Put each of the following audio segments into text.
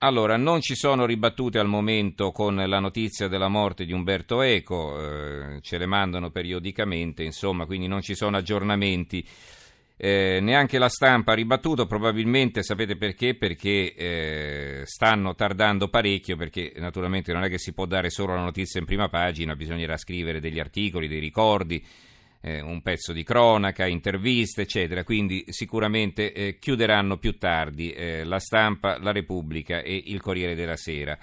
Allora, non ci sono ribattute al momento con la notizia della morte di Umberto Eco, eh, ce le mandano periodicamente, insomma, quindi non ci sono aggiornamenti. Eh, neanche la stampa ha ribattuto, probabilmente sapete perché? Perché eh, stanno tardando parecchio, perché naturalmente non è che si può dare solo la notizia in prima pagina, bisognerà scrivere degli articoli, dei ricordi eh, un pezzo di cronaca, interviste, eccetera. Quindi sicuramente eh, chiuderanno più tardi eh, la stampa, la Repubblica e il Corriere della Sera.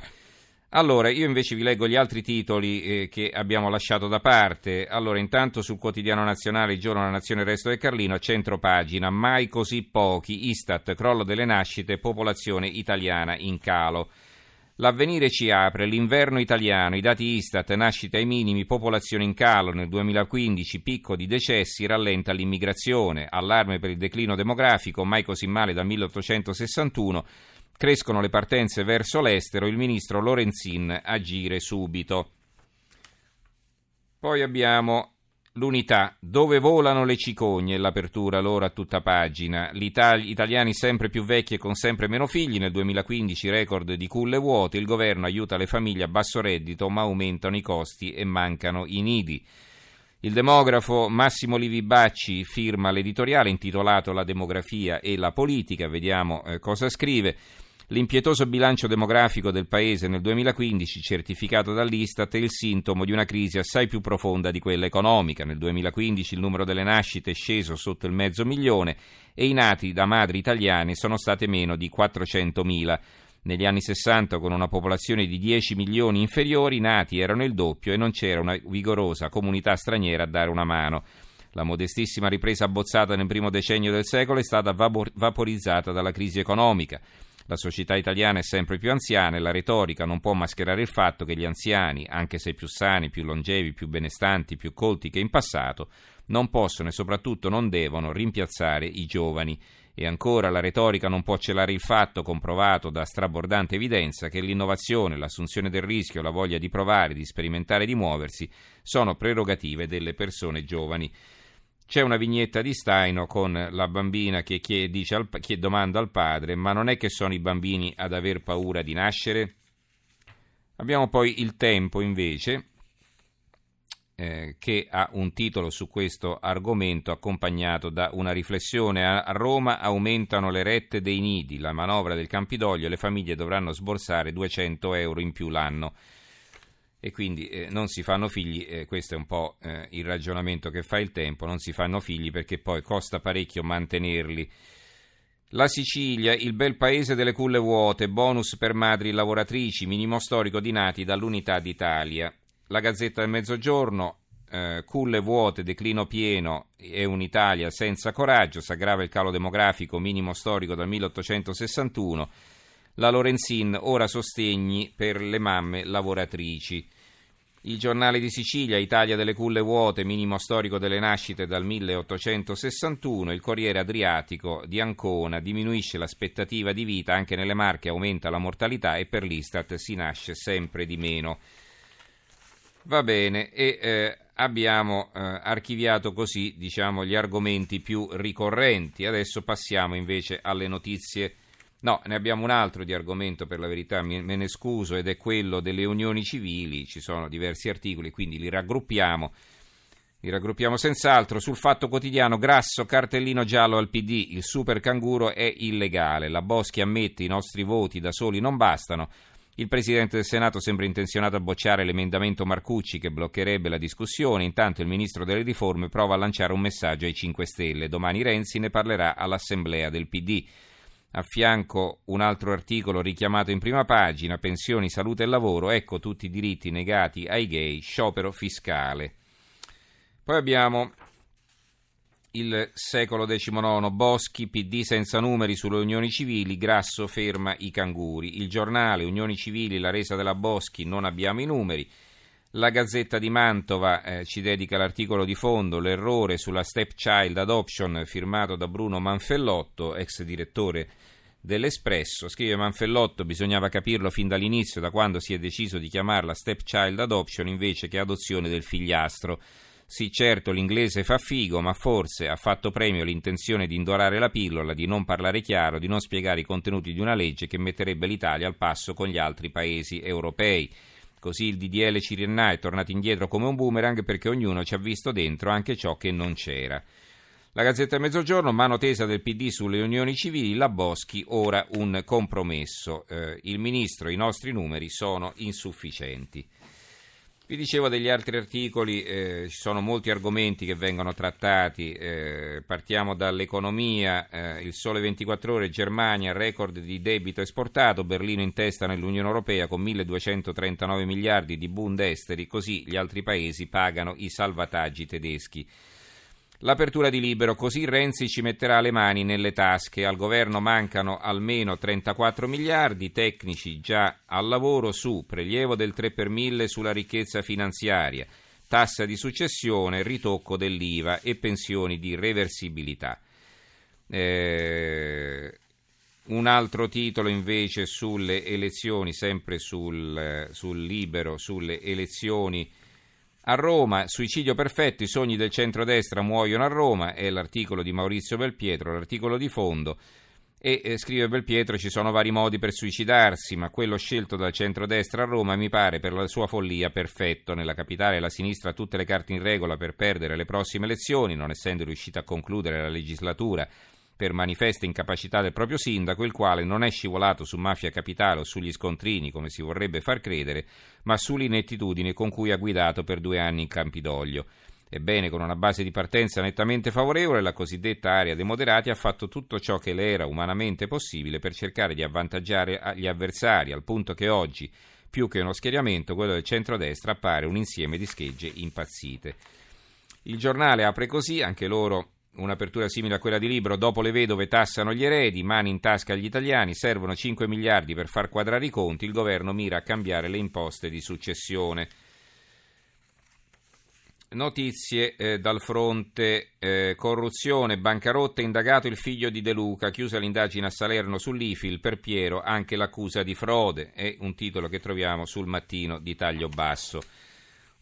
Allora, io invece vi leggo gli altri titoli eh, che abbiamo lasciato da parte. Allora, intanto sul quotidiano nazionale, il giorno della nazione, il resto del Carlino, a centro pagina, mai così pochi, Istat, crollo delle nascite, popolazione italiana in calo. L'avvenire ci apre, l'inverno italiano, i dati Istat, nascite ai minimi, popolazione in calo nel 2015, picco di decessi, rallenta l'immigrazione, allarme per il declino demografico, mai così male dal 1861, crescono le partenze verso l'estero, il ministro Lorenzin agire subito. Poi abbiamo L'unità, dove volano le cicogne, l'apertura loro a tutta pagina. Gli italiani sempre più vecchi e con sempre meno figli, nel 2015 record di culle vuote, il governo aiuta le famiglie a basso reddito ma aumentano i costi e mancano i nidi. Il demografo Massimo Livi Bacci firma l'editoriale intitolato La demografia e la politica, vediamo eh, cosa scrive. L'impietoso bilancio demografico del Paese nel 2015, certificato dall'Istat, è il sintomo di una crisi assai più profonda di quella economica. Nel 2015 il numero delle nascite è sceso sotto il mezzo milione e i nati da madri italiane sono state meno di 400.000. Negli anni 60, con una popolazione di 10 milioni inferiori, i nati erano il doppio e non c'era una vigorosa comunità straniera a dare una mano. La modestissima ripresa abbozzata nel primo decennio del secolo è stata vaporizzata dalla crisi economica. La società italiana è sempre più anziana e la retorica non può mascherare il fatto che gli anziani, anche se più sani, più longevi, più benestanti, più colti che in passato, non possono e soprattutto non devono rimpiazzare i giovani. E ancora la retorica non può celare il fatto, comprovato da strabordante evidenza, che l'innovazione, l'assunzione del rischio, la voglia di provare, di sperimentare, di muoversi sono prerogative delle persone giovani. C'è una vignetta di Staino con la bambina che, chiede, al, che domanda al padre: Ma non è che sono i bambini ad aver paura di nascere? Abbiamo poi il tempo invece. Eh, che ha un titolo su questo argomento accompagnato da una riflessione. A Roma aumentano le rette dei nidi, la manovra del Campidoglio, le famiglie dovranno sborsare 200 euro in più l'anno e quindi eh, non si fanno figli, eh, questo è un po' eh, il ragionamento che fa il tempo, non si fanno figli perché poi costa parecchio mantenerli. La Sicilia, il bel paese delle culle vuote, bonus per madri lavoratrici, minimo storico di nati dall'Unità d'Italia. La Gazzetta del Mezzogiorno, eh, culle vuote, declino pieno e un'Italia senza coraggio, s'aggrava il calo demografico, minimo storico dal 1861. La Lorenzin, ora sostegni per le mamme lavoratrici. Il giornale di Sicilia, Italia delle culle vuote, minimo storico delle nascite dal 1861. Il Corriere Adriatico di Ancona diminuisce l'aspettativa di vita, anche nelle Marche aumenta la mortalità e per l'Istat si nasce sempre di meno. Va bene, e eh, abbiamo eh, archiviato così diciamo, gli argomenti più ricorrenti. Adesso passiamo invece alle notizie No, ne abbiamo un altro di argomento per la verità, me ne scuso, ed è quello delle unioni civili. Ci sono diversi articoli, quindi li raggruppiamo. Li raggruppiamo senz'altro. Sul fatto quotidiano, grasso cartellino giallo al PD, il super canguro è illegale. La Boschi ammette i nostri voti da soli non bastano. Il Presidente del Senato sembra intenzionato a bocciare l'emendamento Marcucci che bloccherebbe la discussione. Intanto il Ministro delle Riforme prova a lanciare un messaggio ai 5 Stelle. Domani Renzi ne parlerà all'Assemblea del PD. A fianco un altro articolo richiamato in prima pagina, pensioni, salute e lavoro, ecco tutti i diritti negati ai gay, sciopero fiscale. Poi abbiamo il secolo XIX, Boschi, PD senza numeri sulle unioni civili, Grasso ferma i canguri. Il giornale, Unioni civili, la resa della Boschi, non abbiamo i numeri. La Gazzetta di Mantova eh, ci dedica l'articolo di fondo, l'errore sulla stepchild adoption firmato da Bruno Manfellotto, ex direttore dell'Espresso. Scrive Manfellotto, bisognava capirlo fin dall'inizio, da quando si è deciso di chiamarla stepchild adoption invece che adozione del figliastro. Sì, certo, l'inglese fa figo, ma forse ha fatto premio l'intenzione di indorare la pillola, di non parlare chiaro, di non spiegare i contenuti di una legge che metterebbe l'Italia al passo con gli altri paesi europei. Così il DDL Cirinna è tornato indietro come un boomerang perché ognuno ci ha visto dentro anche ciò che non c'era. La Gazzetta Mezzogiorno, mano tesa del PD sulle unioni civili, la Boschi, ora un compromesso. Eh, il ministro, i nostri numeri sono insufficienti. Vi dicevo degli altri articoli, eh, ci sono molti argomenti che vengono trattati, eh, partiamo dall'economia, eh, il sole 24 ore, Germania, record di debito esportato, Berlino in testa nell'Unione Europea con 1239 miliardi di bund esteri, così gli altri paesi pagano i salvataggi tedeschi. L'apertura di Libero, così Renzi ci metterà le mani nelle tasche. Al governo mancano almeno 34 miliardi, tecnici già al lavoro su prelievo del 3 per 1000 sulla ricchezza finanziaria, tassa di successione, ritocco dell'IVA e pensioni di reversibilità. Eh, un altro titolo invece sulle elezioni, sempre sul, sul Libero, sulle elezioni a Roma, suicidio perfetto, i sogni del centrodestra muoiono a Roma, è l'articolo di Maurizio Belpietro, l'articolo di fondo. E eh, scrive Belpietro: ci sono vari modi per suicidarsi, ma quello scelto dal centrodestra a Roma mi pare per la sua follia perfetto. Nella capitale la sinistra ha tutte le carte in regola per perdere le prossime elezioni, non essendo riuscita a concludere la legislatura per manifesta incapacità del proprio sindaco, il quale non è scivolato su mafia capitale o sugli scontrini, come si vorrebbe far credere, ma sull'inettitudine con cui ha guidato per due anni in Campidoglio. Ebbene, con una base di partenza nettamente favorevole, la cosiddetta area dei moderati ha fatto tutto ciò che le era umanamente possibile per cercare di avvantaggiare gli avversari, al punto che oggi, più che uno schieramento, quello del centrodestra appare un insieme di schegge impazzite. Il giornale apre così, anche loro Un'apertura simile a quella di Libro, dopo le vedove tassano gli eredi, mani in tasca agli italiani, servono 5 miliardi per far quadrare i conti, il governo mira a cambiare le imposte di successione. Notizie eh, dal fronte eh, corruzione, bancarotta, indagato il figlio di De Luca, chiusa l'indagine a Salerno sull'IFIL, per Piero anche l'accusa di frode, è un titolo che troviamo sul mattino di taglio basso.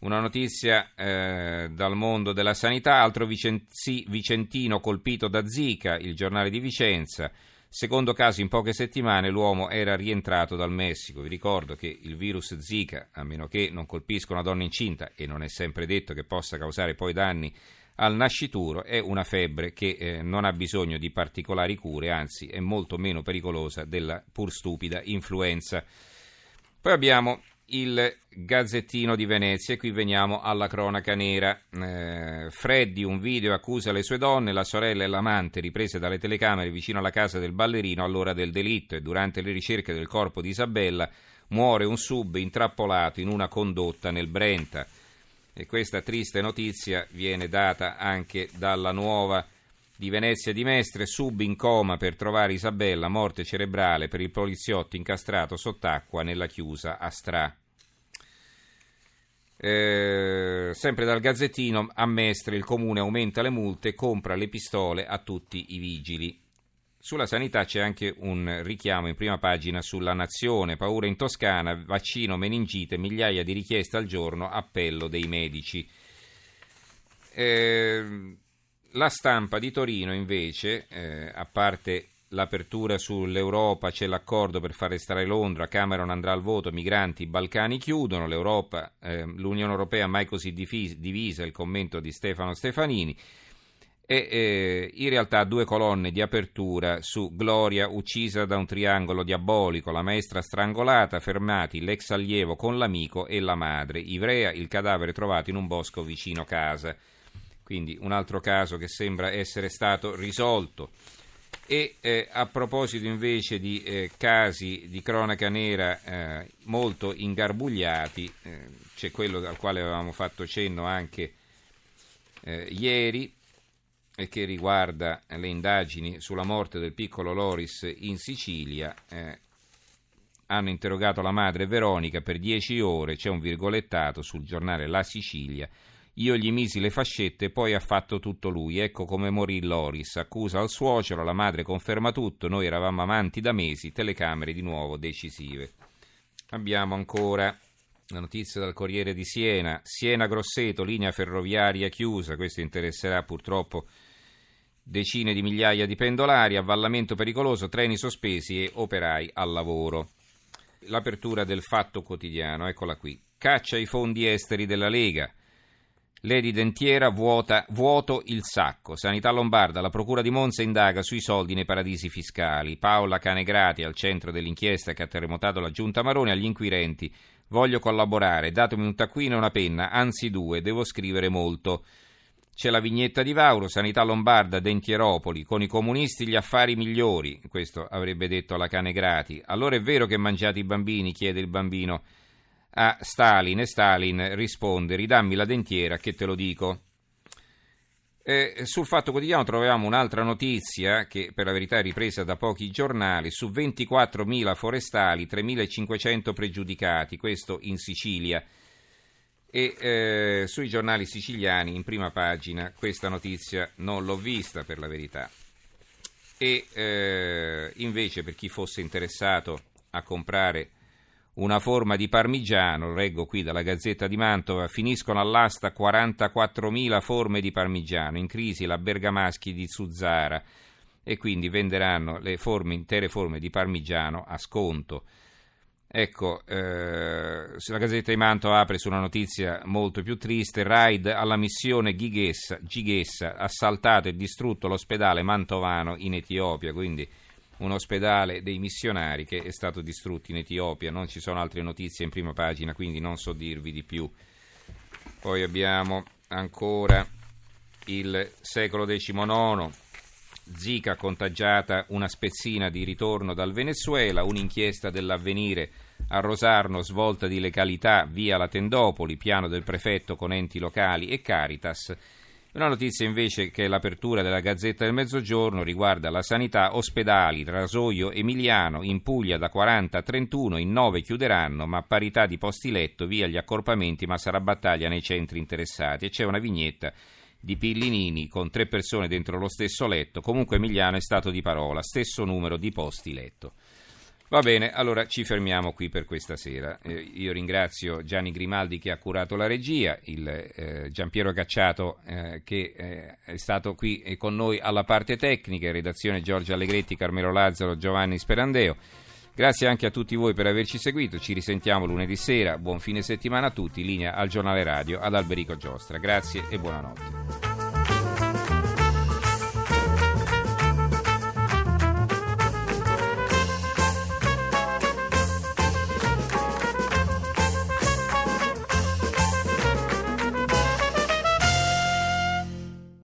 Una notizia eh, dal mondo della sanità, altro vicentino colpito da Zika, il giornale di Vicenza. Secondo caso in poche settimane l'uomo era rientrato dal Messico. Vi ricordo che il virus Zika, a meno che non colpisca una donna incinta, e non è sempre detto che possa causare poi danni al nascituro, è una febbre che eh, non ha bisogno di particolari cure, anzi è molto meno pericolosa della pur stupida influenza. Poi abbiamo il Gazzettino di Venezia e qui veniamo alla cronaca nera. Eh, Freddy, un video accusa le sue donne, la sorella e l'amante riprese dalle telecamere vicino alla casa del ballerino all'ora del delitto e durante le ricerche del corpo di Isabella muore un sub intrappolato in una condotta nel Brenta. E questa triste notizia viene data anche dalla nuova di Venezia di Mestre, sub in coma per trovare Isabella, morte cerebrale per il poliziotto incastrato sott'acqua nella chiusa a Stra. Eh, sempre dal Gazzettino, a Mestre il comune aumenta le multe compra le pistole a tutti i vigili. Sulla sanità c'è anche un richiamo in prima pagina sulla nazione, paura in Toscana, vaccino, meningite, migliaia di richieste al giorno, appello dei medici. Eh, la stampa di Torino invece, eh, a parte l'apertura sull'Europa, c'è l'accordo per far restare Londra, Cameron andrà al voto, migranti, Balcani chiudono, l'Europa, eh, l'Unione Europea mai così divisa, il commento di Stefano Stefanini e eh, in realtà due colonne di apertura su Gloria uccisa da un triangolo diabolico, la maestra strangolata, fermati l'ex allievo con l'amico e la madre, Ivrea il cadavere trovato in un bosco vicino casa. Quindi un altro caso che sembra essere stato risolto. E eh, a proposito invece di eh, casi di cronaca nera eh, molto ingarbugliati, eh, c'è quello al quale avevamo fatto cenno anche eh, ieri e che riguarda le indagini sulla morte del piccolo Loris in Sicilia. Eh, hanno interrogato la madre Veronica per dieci ore, c'è un virgolettato sul giornale La Sicilia io gli misi le fascette, poi ha fatto tutto lui. Ecco come morì Loris. Accusa al suocero, la madre conferma tutto. Noi eravamo amanti da mesi, telecamere di nuovo decisive. Abbiamo ancora La notizia dal Corriere di Siena, Siena-Grosseto, linea ferroviaria chiusa, questo interesserà purtroppo decine di migliaia di pendolari, avvallamento pericoloso, treni sospesi e operai al lavoro. L'apertura del fatto quotidiano, eccola qui. Caccia i fondi esteri della Lega. Lady Dentiera vuota, vuoto il sacco. Sanità Lombarda, la Procura di Monza indaga sui soldi nei paradisi fiscali. Paola Canegrati al centro dell'inchiesta che ha terremotato la Giunta Maroni agli inquirenti. Voglio collaborare, datemi un taccuino e una penna, anzi due, devo scrivere molto. C'è la vignetta di Vauro, Sanità Lombarda, Dentieropoli, con i comunisti gli affari migliori, questo avrebbe detto la cane grati. Allora è vero che mangiate i bambini, chiede il bambino a Stalin e Stalin risponde ridammi la dentiera che te lo dico. E sul Fatto Quotidiano troviamo un'altra notizia che per la verità è ripresa da pochi giornali, su 24.000 forestali 3.500 pregiudicati, questo in Sicilia. E eh, sui giornali siciliani in prima pagina questa notizia non l'ho vista per la verità. E eh, invece per chi fosse interessato a comprare una forma di parmigiano, leggo qui dalla Gazzetta di Mantova, finiscono all'asta 44.000 forme di parmigiano, in crisi la Bergamaschi di Suzzara e quindi venderanno le forme, intere forme di parmigiano a sconto. Ecco, eh, la Gazzetta di Manto apre su una notizia molto più triste, raid alla missione Gighessa, Gighessa assaltato e distrutto l'ospedale mantovano in Etiopia, quindi un ospedale dei missionari che è stato distrutto in Etiopia, non ci sono altre notizie in prima pagina, quindi non so dirvi di più. Poi abbiamo ancora il secolo XIX, Zika contagiata una spezzina di ritorno dal Venezuela, un'inchiesta dell'avvenire a Rosarno svolta di legalità via la Tendopoli, piano del prefetto con enti locali e Caritas. Una notizia invece che è l'apertura della Gazzetta del Mezzogiorno riguarda la sanità, ospedali, rasoio Emiliano, in Puglia da 40 a 31, in 9 chiuderanno, ma parità di posti letto, via gli accorpamenti, ma sarà battaglia nei centri interessati. E c'è una vignetta di Pillinini con tre persone dentro lo stesso letto, comunque Emiliano è stato di parola, stesso numero di posti letto. Va bene, allora ci fermiamo qui per questa sera. Eh, io ringrazio Gianni Grimaldi che ha curato la regia, il eh, Giampiero Gacciato eh, che eh, è stato qui con noi alla parte tecnica, redazione Giorgio Allegretti, Carmelo Lazzaro, Giovanni Sperandeo. Grazie anche a tutti voi per averci seguito, ci risentiamo lunedì sera, buon fine settimana a tutti, linea al giornale radio ad Alberico Giostra. Grazie e buonanotte.